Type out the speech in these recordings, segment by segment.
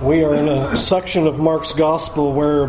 We are in a section of Mark's Gospel where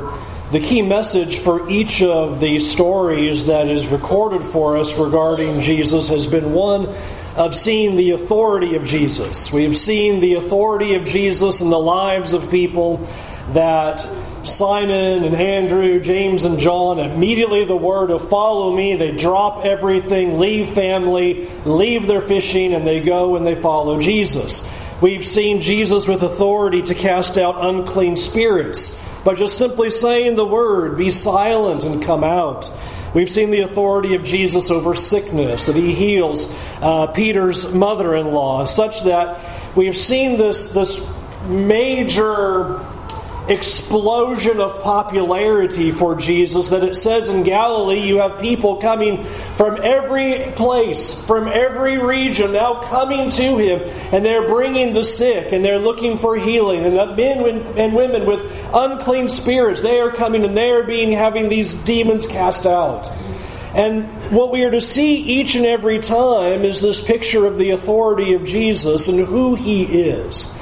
the key message for each of the stories that is recorded for us regarding Jesus has been one of seeing the authority of Jesus. We have seen the authority of Jesus in the lives of people that Simon and Andrew, James and John, immediately the word of follow me, they drop everything, leave family, leave their fishing, and they go and they follow Jesus. We've seen Jesus with authority to cast out unclean spirits by just simply saying the word, be silent and come out. We've seen the authority of Jesus over sickness, that he heals uh, Peter's mother in law, such that we have seen this, this major explosion of popularity for Jesus that it says in Galilee you have people coming from every place, from every region now coming to him and they're bringing the sick and they're looking for healing and men and women with unclean spirits they are coming and they are being having these demons cast out. And what we are to see each and every time is this picture of the authority of Jesus and who he is.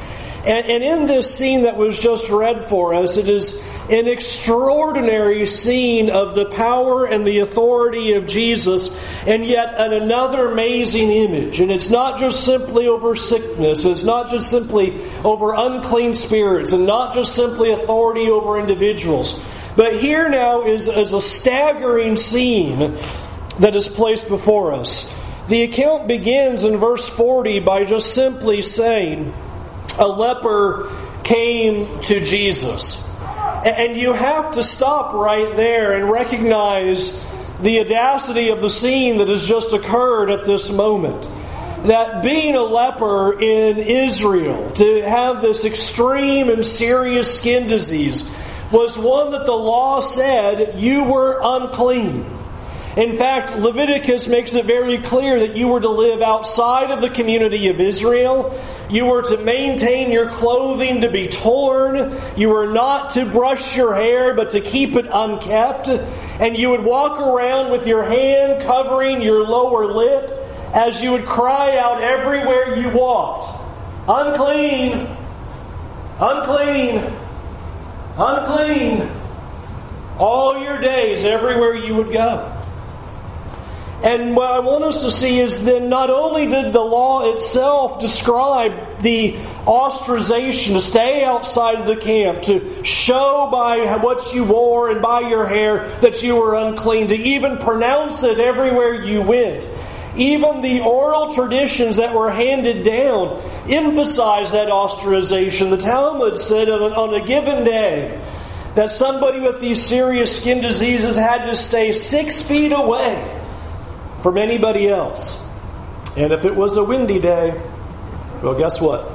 And, and in this scene that was just read for us, it is an extraordinary scene of the power and the authority of Jesus, and yet an another amazing image. And it's not just simply over sickness, it's not just simply over unclean spirits, and not just simply authority over individuals. But here now is, is a staggering scene that is placed before us. The account begins in verse 40 by just simply saying, a leper came to Jesus. And you have to stop right there and recognize the audacity of the scene that has just occurred at this moment. That being a leper in Israel, to have this extreme and serious skin disease, was one that the law said you were unclean. In fact, Leviticus makes it very clear that you were to live outside of the community of Israel. You were to maintain your clothing to be torn. You were not to brush your hair, but to keep it unkept. And you would walk around with your hand covering your lower lip as you would cry out everywhere you walked Unclean! Unclean! Unclean! All your days, everywhere you would go. And what I want us to see is then not only did the law itself describe the ostracization to stay outside of the camp, to show by what you wore and by your hair that you were unclean, to even pronounce it everywhere you went. Even the oral traditions that were handed down emphasized that ostracization. The Talmud said on a, on a given day that somebody with these serious skin diseases had to stay six feet away from anybody else. And if it was a windy day, well, guess what?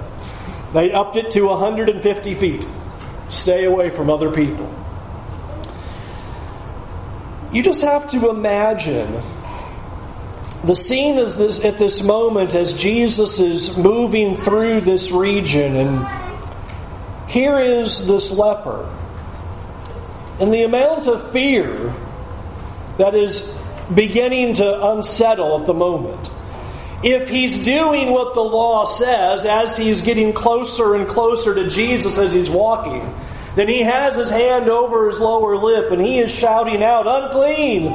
They upped it to 150 feet. Stay away from other people. You just have to imagine the scene is this, at this moment as Jesus is moving through this region, and here is this leper. And the amount of fear that is beginning to unsettle at the moment. If he's doing what the law says as he's getting closer and closer to Jesus as he's walking, then he has his hand over his lower lip and he is shouting out, unclean.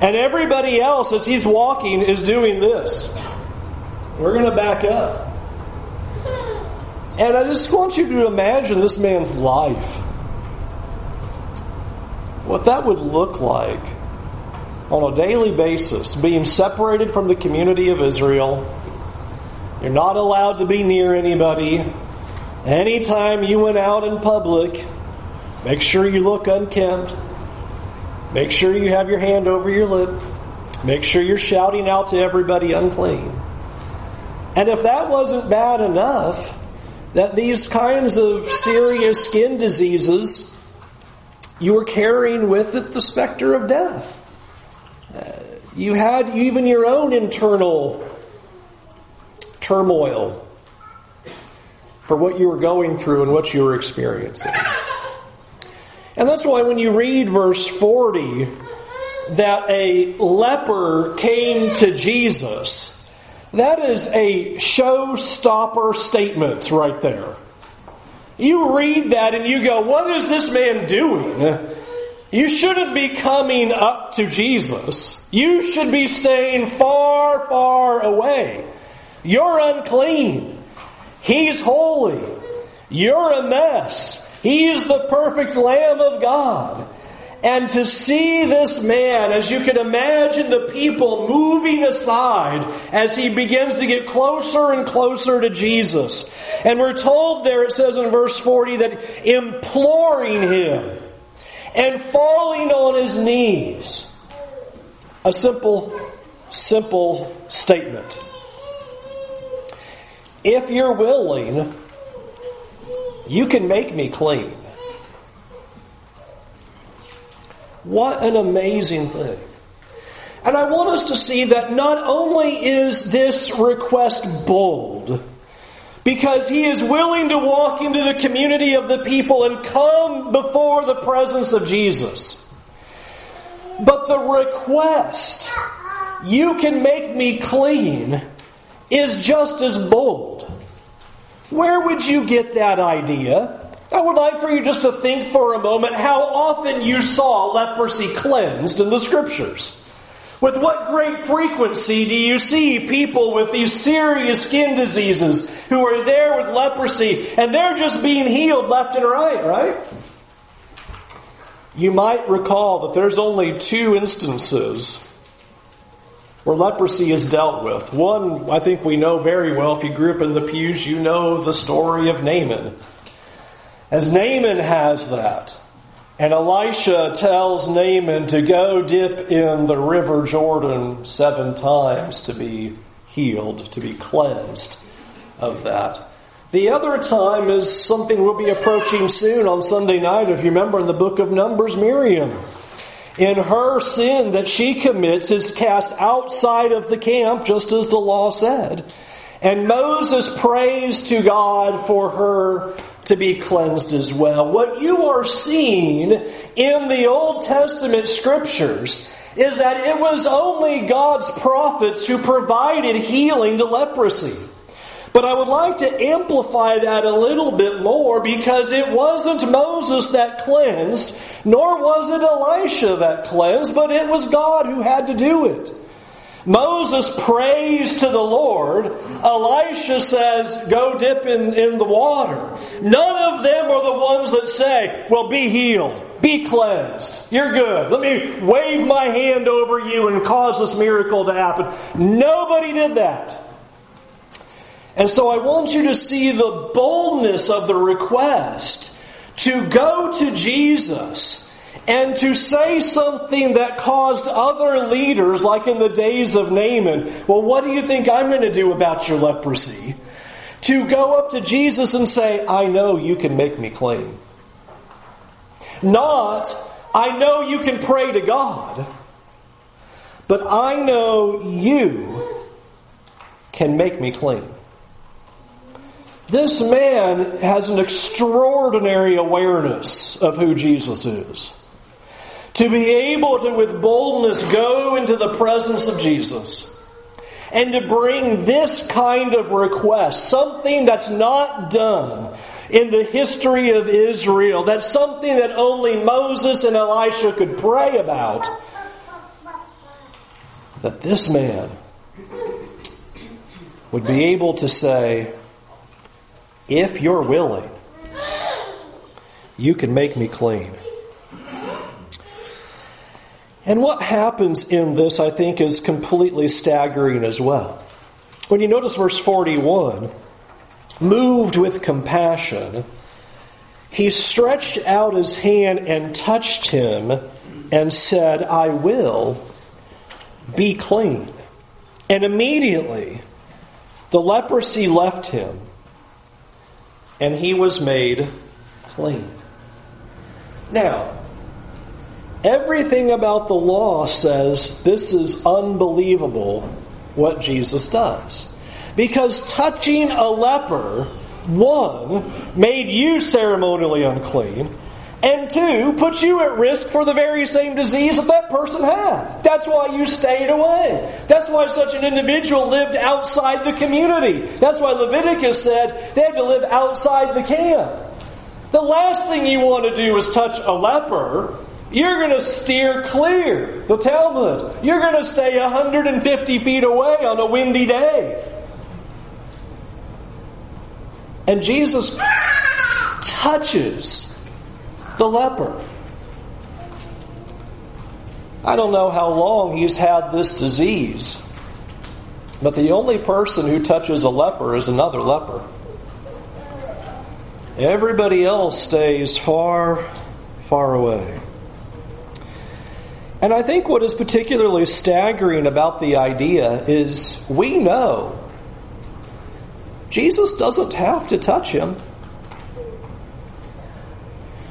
And everybody else, as he's walking, is doing this. We're going to back up. And I just want you to imagine this man's life. What that would look like on a daily basis, being separated from the community of Israel. You're not allowed to be near anybody. Anytime you went out in public, make sure you look unkempt. Make sure you have your hand over your lip. Make sure you're shouting out to everybody unclean. And if that wasn't bad enough, that these kinds of serious skin diseases, you were carrying with it the specter of death. You had even your own internal turmoil for what you were going through and what you were experiencing. And that's why when you read verse 40, that a leper came to Jesus, that is a showstopper statement right there. You read that and you go, what is this man doing? You shouldn't be coming up to Jesus. You should be staying far, far away. You're unclean. He's holy. You're a mess. He's the perfect Lamb of God. And to see this man, as you can imagine the people moving aside as he begins to get closer and closer to Jesus. And we're told there, it says in verse 40, that imploring him and falling on his knees. A simple, simple statement. If you're willing, you can make me clean. What an amazing thing. And I want us to see that not only is this request bold, because he is willing to walk into the community of the people and come before the presence of Jesus. But the request, you can make me clean, is just as bold. Where would you get that idea? I would like for you just to think for a moment how often you saw leprosy cleansed in the scriptures. With what great frequency do you see people with these serious skin diseases who are there with leprosy and they're just being healed left and right, right? You might recall that there's only two instances where leprosy is dealt with. One, I think we know very well. If you grew up in the pews, you know the story of Naaman. As Naaman has that, and Elisha tells Naaman to go dip in the river Jordan seven times to be healed, to be cleansed of that. The other time is something we'll be approaching soon on Sunday night. If you remember in the book of Numbers, Miriam in her sin that she commits is cast outside of the camp, just as the law said. And Moses prays to God for her to be cleansed as well. What you are seeing in the Old Testament scriptures is that it was only God's prophets who provided healing to leprosy. But I would like to amplify that a little bit more because it wasn't Moses that cleansed, nor was it Elisha that cleansed, but it was God who had to do it. Moses prays to the Lord. Elisha says, Go dip in, in the water. None of them are the ones that say, Well, be healed, be cleansed, you're good. Let me wave my hand over you and cause this miracle to happen. Nobody did that. And so I want you to see the boldness of the request to go to Jesus and to say something that caused other leaders, like in the days of Naaman, well, what do you think I'm going to do about your leprosy? To go up to Jesus and say, I know you can make me clean. Not, I know you can pray to God, but I know you can make me clean. This man has an extraordinary awareness of who Jesus is. To be able to, with boldness, go into the presence of Jesus and to bring this kind of request, something that's not done in the history of Israel, that's something that only Moses and Elisha could pray about, that this man would be able to say, if you're willing, you can make me clean. And what happens in this, I think, is completely staggering as well. When you notice verse 41, moved with compassion, he stretched out his hand and touched him and said, I will be clean. And immediately the leprosy left him and he was made clean. Now, everything about the law says this is unbelievable what Jesus does. Because touching a leper, one, made you ceremonially unclean, and two, puts you at risk for the very same disease that that person had. That's why you stayed away. That's why such an individual lived outside the community. That's why Leviticus said they had to live outside the camp. The last thing you want to do is touch a leper. You're going to steer clear, the Talmud. You're going to stay 150 feet away on a windy day. And Jesus touches the leper. I don't know how long he's had this disease, but the only person who touches a leper is another leper. Everybody else stays far, far away. And I think what is particularly staggering about the idea is we know Jesus doesn't have to touch him.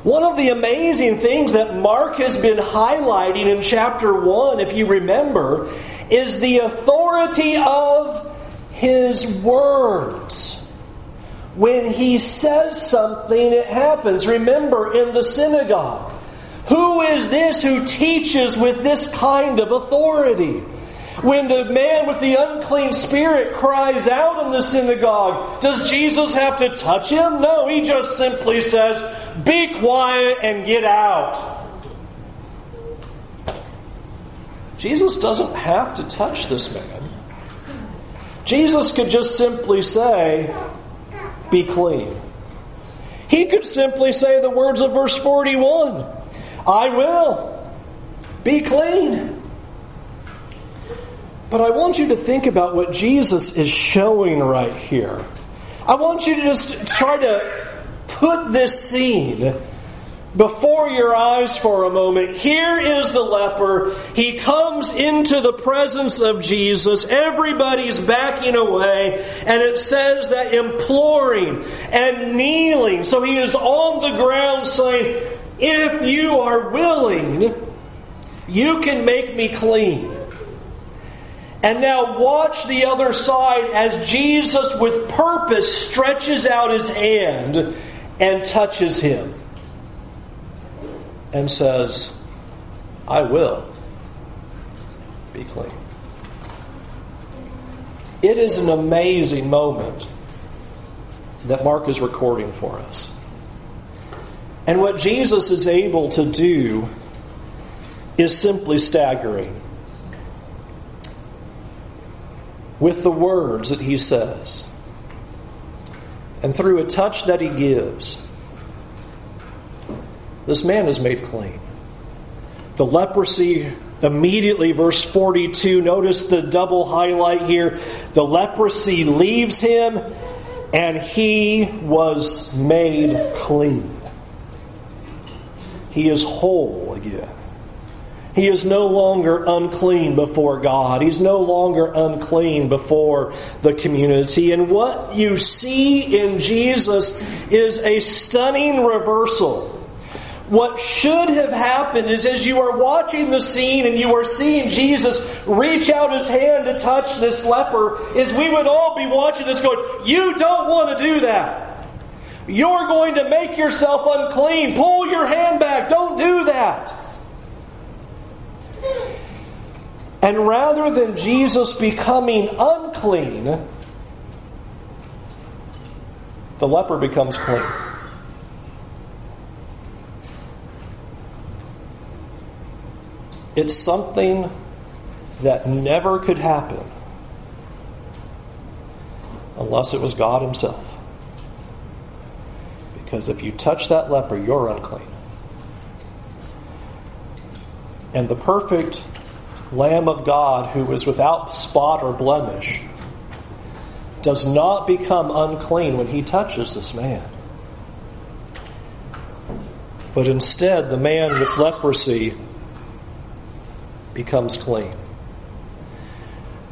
One of the amazing things that Mark has been highlighting in chapter 1, if you remember, is the authority of his words. When he says something, it happens. Remember in the synagogue, who is this who teaches with this kind of authority? When the man with the unclean spirit cries out in the synagogue, does Jesus have to touch him? No, he just simply says, Be quiet and get out. Jesus doesn't have to touch this man. Jesus could just simply say, Be clean. He could simply say the words of verse 41 I will be clean. But I want you to think about what Jesus is showing right here. I want you to just try to put this scene before your eyes for a moment. Here is the leper. He comes into the presence of Jesus. Everybody's backing away. And it says that imploring and kneeling. So he is on the ground saying, If you are willing, you can make me clean. And now watch the other side as Jesus, with purpose, stretches out his hand and touches him and says, I will be clean. It is an amazing moment that Mark is recording for us. And what Jesus is able to do is simply staggering with the words that he says. And through a touch that he gives, this man is made clean. The leprosy immediately, verse 42, notice the double highlight here. The leprosy leaves him, and he was made clean. He is whole again. He is no longer unclean before God. He's no longer unclean before the community. And what you see in Jesus is a stunning reversal. What should have happened is as you are watching the scene and you are seeing Jesus reach out his hand to touch this leper, is we would all be watching this going, You don't want to do that. You're going to make yourself unclean. Pull your hand back. Don't do that. And rather than Jesus becoming unclean, the leper becomes clean. It's something that never could happen unless it was God Himself. Because if you touch that leper, you're unclean. And the perfect Lamb of God who is without spot or blemish does not become unclean when he touches this man. But instead, the man with leprosy becomes clean.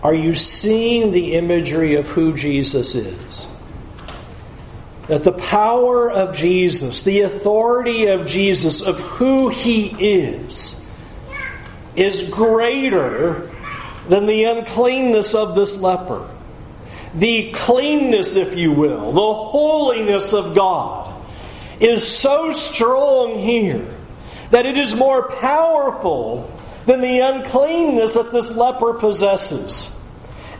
Are you seeing the imagery of who Jesus is? That the power of Jesus, the authority of Jesus, of who he is, is greater than the uncleanness of this leper. The cleanness, if you will, the holiness of God is so strong here that it is more powerful than the uncleanness that this leper possesses.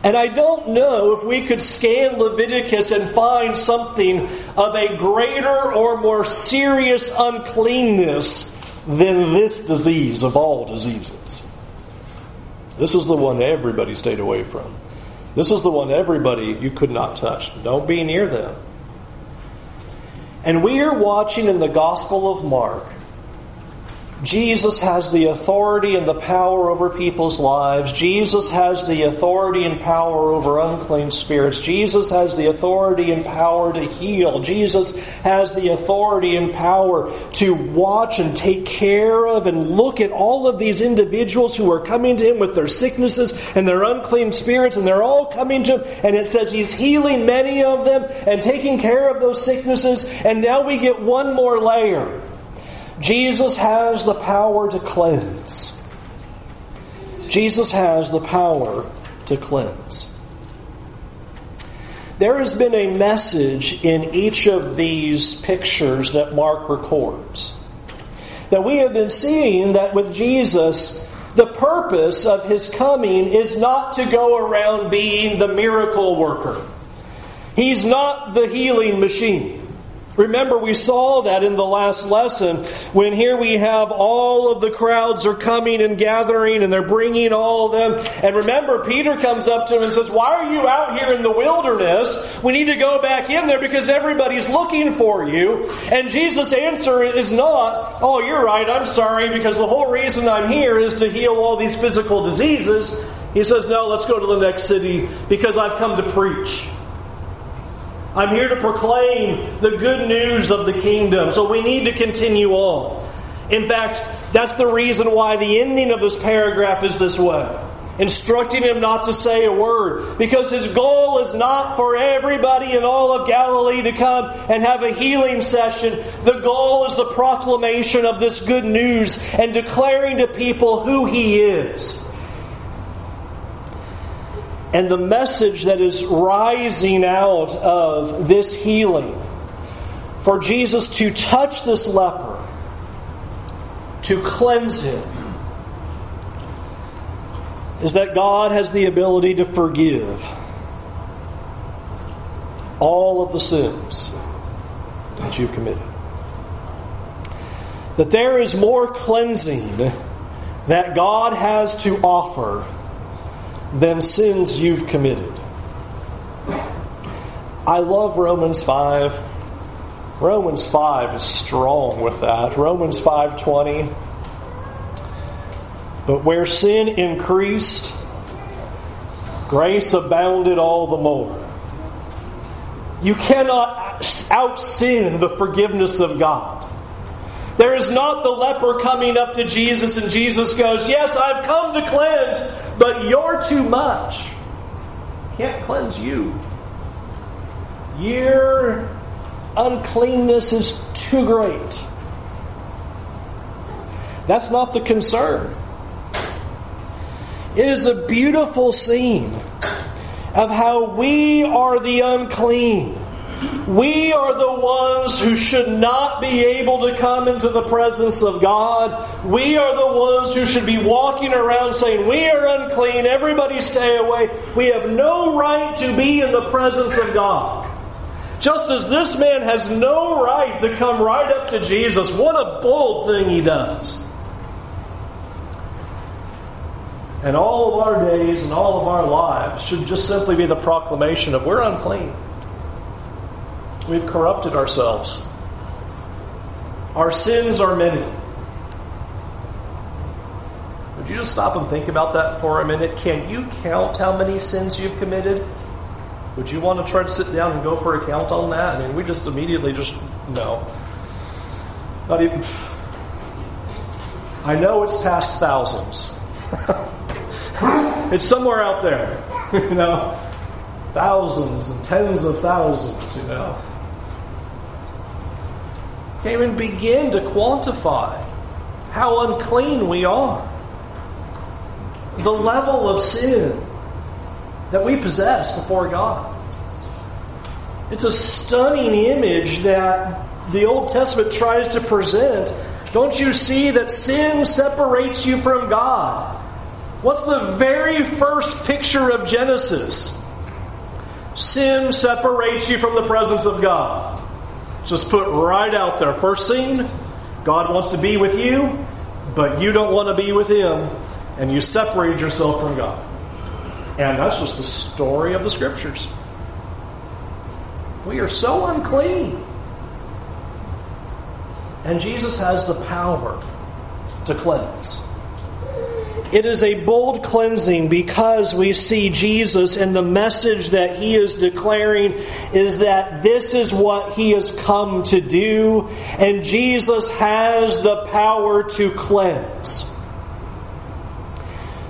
And I don't know if we could scan Leviticus and find something of a greater or more serious uncleanness than this disease of all diseases. This is the one everybody stayed away from. This is the one everybody you could not touch. Don't be near them. And we are watching in the Gospel of Mark Jesus has the authority and the power over people's lives. Jesus has the authority and power over unclean spirits. Jesus has the authority and power to heal. Jesus has the authority and power to watch and take care of and look at all of these individuals who are coming to him with their sicknesses and their unclean spirits, and they're all coming to him, and it says he's healing many of them and taking care of those sicknesses, and now we get one more layer. Jesus has the power to cleanse. Jesus has the power to cleanse. There has been a message in each of these pictures that Mark records. That we have been seeing that with Jesus, the purpose of his coming is not to go around being the miracle worker. He's not the healing machine. Remember, we saw that in the last lesson when here we have all of the crowds are coming and gathering and they're bringing all of them. And remember, Peter comes up to him and says, Why are you out here in the wilderness? We need to go back in there because everybody's looking for you. And Jesus' answer is not, Oh, you're right, I'm sorry, because the whole reason I'm here is to heal all these physical diseases. He says, No, let's go to the next city because I've come to preach. I'm here to proclaim the good news of the kingdom. So we need to continue on. In fact, that's the reason why the ending of this paragraph is this way instructing him not to say a word because his goal is not for everybody in all of Galilee to come and have a healing session. The goal is the proclamation of this good news and declaring to people who he is and the message that is rising out of this healing for Jesus to touch this leper, to cleanse him, is that God has the ability to forgive all of the sins that you've committed. That there is more cleansing that God has to offer than sins you've committed. I love Romans 5. Romans 5 is strong with that. Romans 5:20 But where sin increased, grace abounded all the more. You cannot out sin the forgiveness of God. There is not the leper coming up to Jesus and Jesus goes, Yes, I've come to cleanse, but you're too much. Can't cleanse you. Your uncleanness is too great. That's not the concern. It is a beautiful scene of how we are the unclean we are the ones who should not be able to come into the presence of God. We are the ones who should be walking around saying, We are unclean, everybody stay away. We have no right to be in the presence of God. Just as this man has no right to come right up to Jesus, what a bold thing he does. And all of our days and all of our lives should just simply be the proclamation of we're unclean. We've corrupted ourselves. Our sins are many. Would you just stop and think about that for a minute? Can you count how many sins you've committed? Would you want to try to sit down and go for a count on that? I mean, we just immediately just, no. Not even. I know it's past thousands. it's somewhere out there, you know. Thousands and tens of thousands, you know can't even begin to quantify how unclean we are. The level of sin that we possess before God. It's a stunning image that the Old Testament tries to present. Don't you see that sin separates you from God? What's the very first picture of Genesis? Sin separates you from the presence of God. Just put right out there. First scene, God wants to be with you, but you don't want to be with Him, and you separated yourself from God. And that's just the story of the Scriptures. We are so unclean. And Jesus has the power to cleanse. It is a bold cleansing because we see Jesus and the message that he is declaring is that this is what he has come to do and Jesus has the power to cleanse.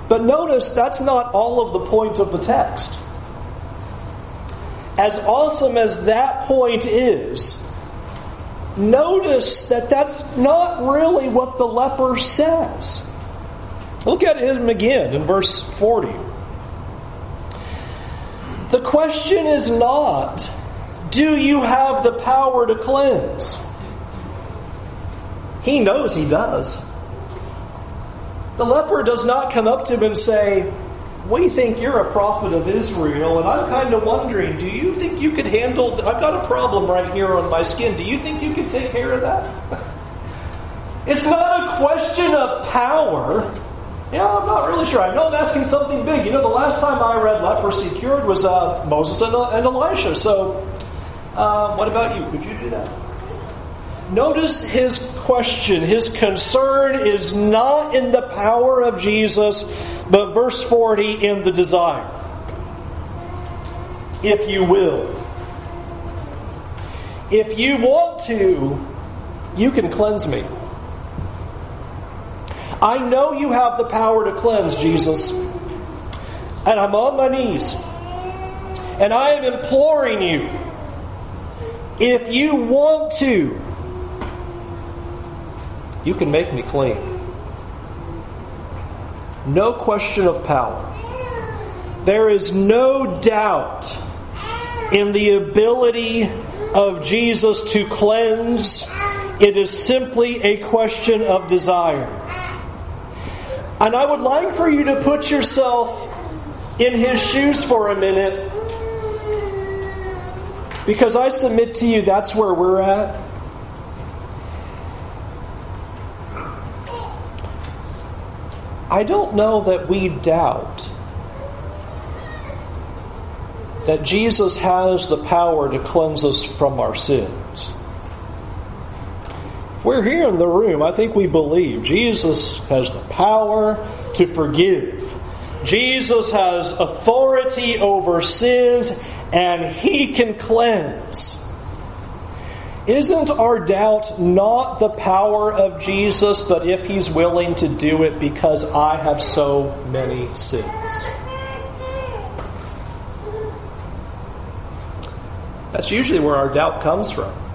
But notice that's not all of the point of the text. As awesome as that point is, notice that that's not really what the leper says. Look at him again in verse 40. The question is not, do you have the power to cleanse? He knows he does. The leper does not come up to him and say, We think you're a prophet of Israel, and I'm kind of wondering, do you think you could handle? I've got a problem right here on my skin. Do you think you could take care of that? It's not a question of power. Yeah, I'm not really sure. I know I'm asking something big. You know, the last time I read leprosy cured was uh, Moses and, and, Elisha. So, uh, what about you? Could you do that? Notice his question. His concern is not in the power of Jesus, but verse 40 in the desire. If you will. If you want to, you can cleanse me. I know you have the power to cleanse, Jesus. And I'm on my knees. And I am imploring you. If you want to, you can make me clean. No question of power. There is no doubt in the ability of Jesus to cleanse. It is simply a question of desire. And I would like for you to put yourself in his shoes for a minute. Because I submit to you that's where we're at. I don't know that we doubt that Jesus has the power to cleanse us from our sins. We're here in the room, I think we believe Jesus has the power to forgive. Jesus has authority over sins and he can cleanse. Isn't our doubt not the power of Jesus, but if he's willing to do it because I have so many sins? That's usually where our doubt comes from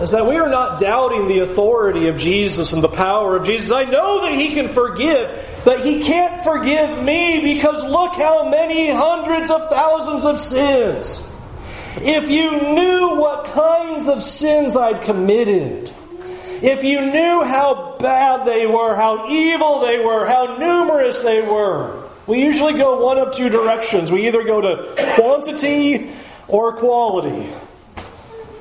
is that we are not doubting the authority of Jesus and the power of Jesus. I know that He can forgive, but He can't forgive me because look how many hundreds of thousands of sins. If you knew what kinds of sins I'd committed, if you knew how bad they were, how evil they were, how numerous they were, we usually go one of two directions. We either go to quantity or quality.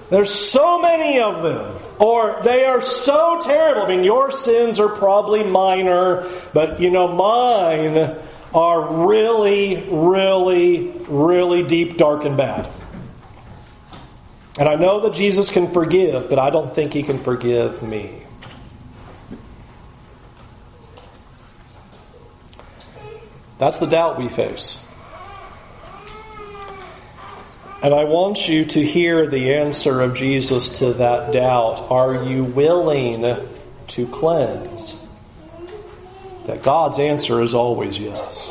There's so many of them. Or they are so terrible. I mean, your sins are probably minor, but you know, mine are really, really, really deep, dark, and bad. And I know that Jesus can forgive, but I don't think he can forgive me. That's the doubt we face. And I want you to hear the answer of Jesus to that doubt. Are you willing to cleanse? That God's answer is always yes.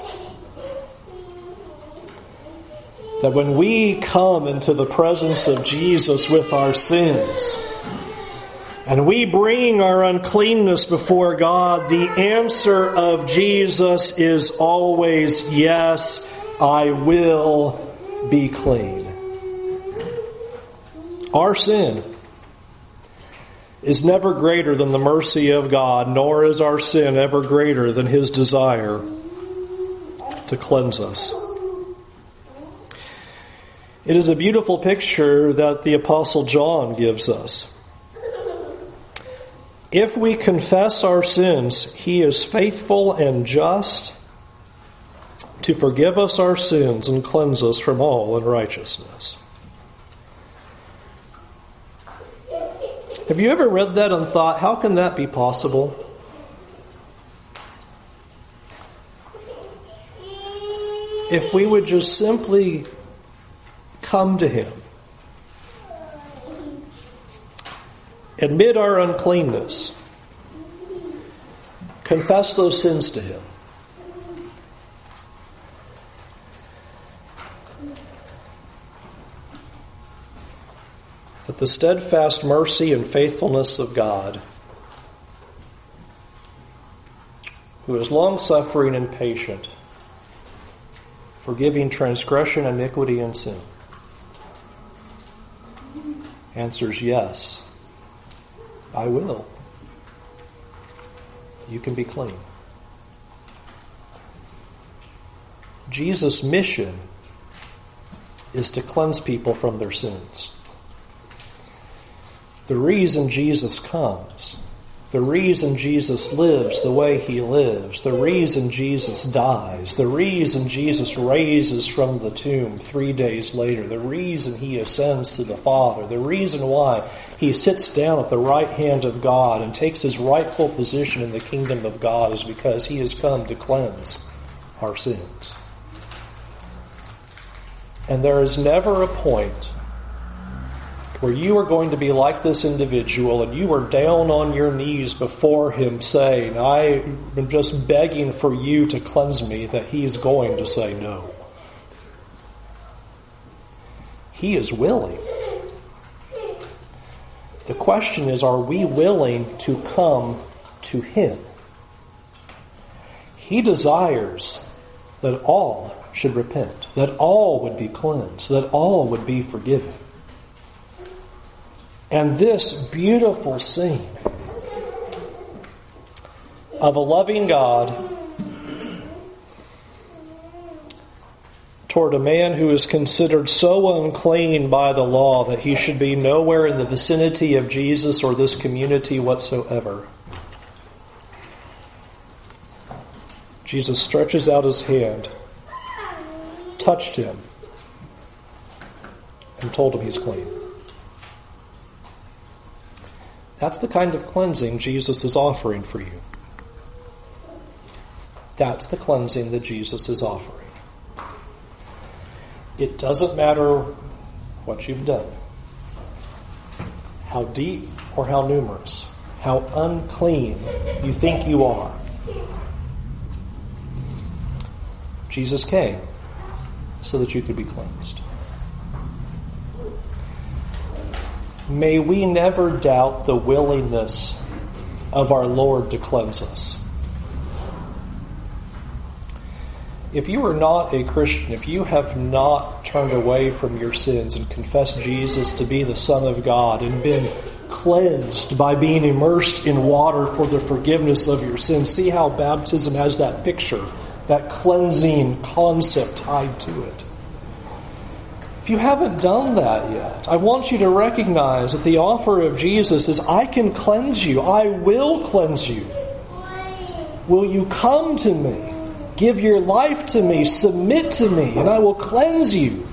That when we come into the presence of Jesus with our sins, and we bring our uncleanness before God, the answer of Jesus is always yes, I will be clean. Our sin is never greater than the mercy of God, nor is our sin ever greater than His desire to cleanse us. It is a beautiful picture that the Apostle John gives us. If we confess our sins, He is faithful and just to forgive us our sins and cleanse us from all unrighteousness. Have you ever read that and thought, how can that be possible? If we would just simply come to Him, admit our uncleanness, confess those sins to Him. That the steadfast mercy and faithfulness of God, who is long suffering and patient, forgiving transgression, iniquity, and sin, answers yes, I will. You can be clean. Jesus' mission is to cleanse people from their sins. The reason Jesus comes, the reason Jesus lives the way he lives, the reason Jesus dies, the reason Jesus raises from the tomb three days later, the reason he ascends to the Father, the reason why he sits down at the right hand of God and takes his rightful position in the kingdom of God is because he has come to cleanse our sins. And there is never a point where you are going to be like this individual and you are down on your knees before him saying, I am just begging for you to cleanse me, that he's going to say no. He is willing. The question is, are we willing to come to him? He desires that all should repent, that all would be cleansed, that all would be forgiven. And this beautiful scene of a loving God toward a man who is considered so unclean by the law that he should be nowhere in the vicinity of Jesus or this community whatsoever. Jesus stretches out his hand, touched him, and told him he's clean. That's the kind of cleansing Jesus is offering for you. That's the cleansing that Jesus is offering. It doesn't matter what you've done, how deep or how numerous, how unclean you think you are. Jesus came so that you could be cleansed. May we never doubt the willingness of our Lord to cleanse us. If you are not a Christian, if you have not turned away from your sins and confessed Jesus to be the Son of God and been cleansed by being immersed in water for the forgiveness of your sins, see how baptism has that picture, that cleansing concept tied to it. If you haven't done that yet, I want you to recognize that the offer of Jesus is, I can cleanse you. I will cleanse you. Will you come to me? Give your life to me. Submit to me, and I will cleanse you.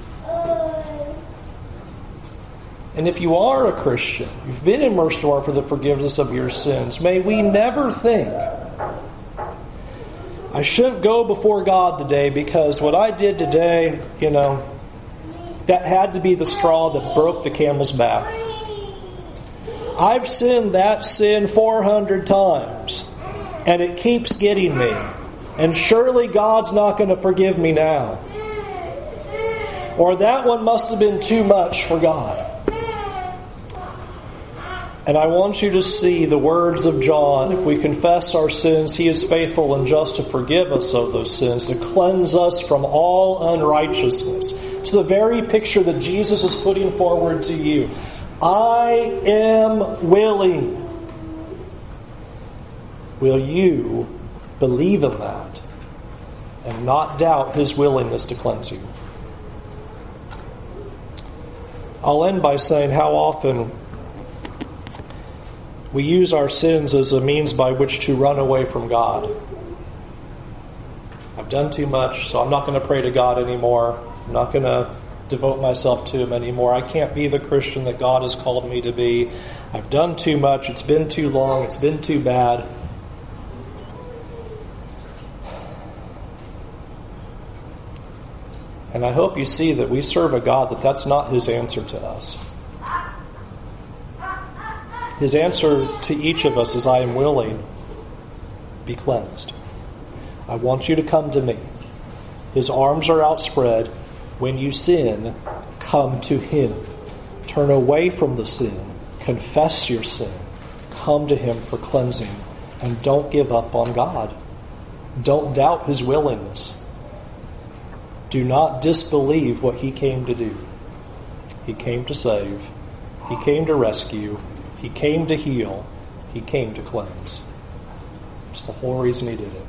And if you are a Christian, you've been immersed water for the forgiveness of your sins, may we never think, I shouldn't go before God today because what I did today, you know, that had to be the straw that broke the camel's back. I've sinned that sin 400 times, and it keeps getting me. And surely God's not going to forgive me now. Or that one must have been too much for God. And I want you to see the words of John. If we confess our sins, he is faithful and just to forgive us of those sins, to cleanse us from all unrighteousness. It's the very picture that Jesus is putting forward to you. I am willing. Will you believe in that and not doubt his willingness to cleanse you? I'll end by saying how often we use our sins as a means by which to run away from God. I've done too much, so I'm not going to pray to God anymore. I'm not going to devote myself to Him anymore. I can't be the Christian that God has called me to be. I've done too much. It's been too long. It's been too bad. And I hope you see that we serve a God that that's not His answer to us. His answer to each of us is, I am willing, be cleansed. I want you to come to me. His arms are outspread. When you sin, come to Him. Turn away from the sin. Confess your sin. Come to Him for cleansing. And don't give up on God. Don't doubt His willingness. Do not disbelieve what He came to do. He came to save. He came to rescue. He came to heal. He came to cleanse. It's the whole reason He did it.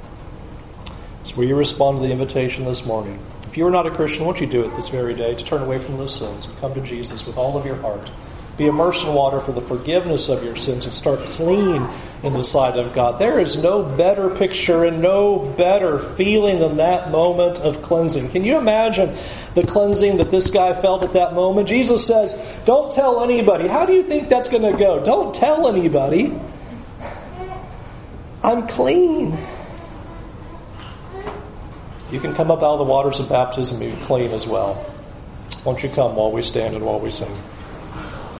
So will you respond to the invitation this morning? If you are not a Christian, won't you do it this very day to turn away from those sins and come to Jesus with all of your heart? Be immersed in water for the forgiveness of your sins and start clean in the sight of God. There is no better picture and no better feeling than that moment of cleansing. Can you imagine the cleansing that this guy felt at that moment? Jesus says, Don't tell anybody. How do you think that's going to go? Don't tell anybody. I'm clean. You can come up out of the waters of baptism and be clean as well. Won't you come while we stand and while we sing?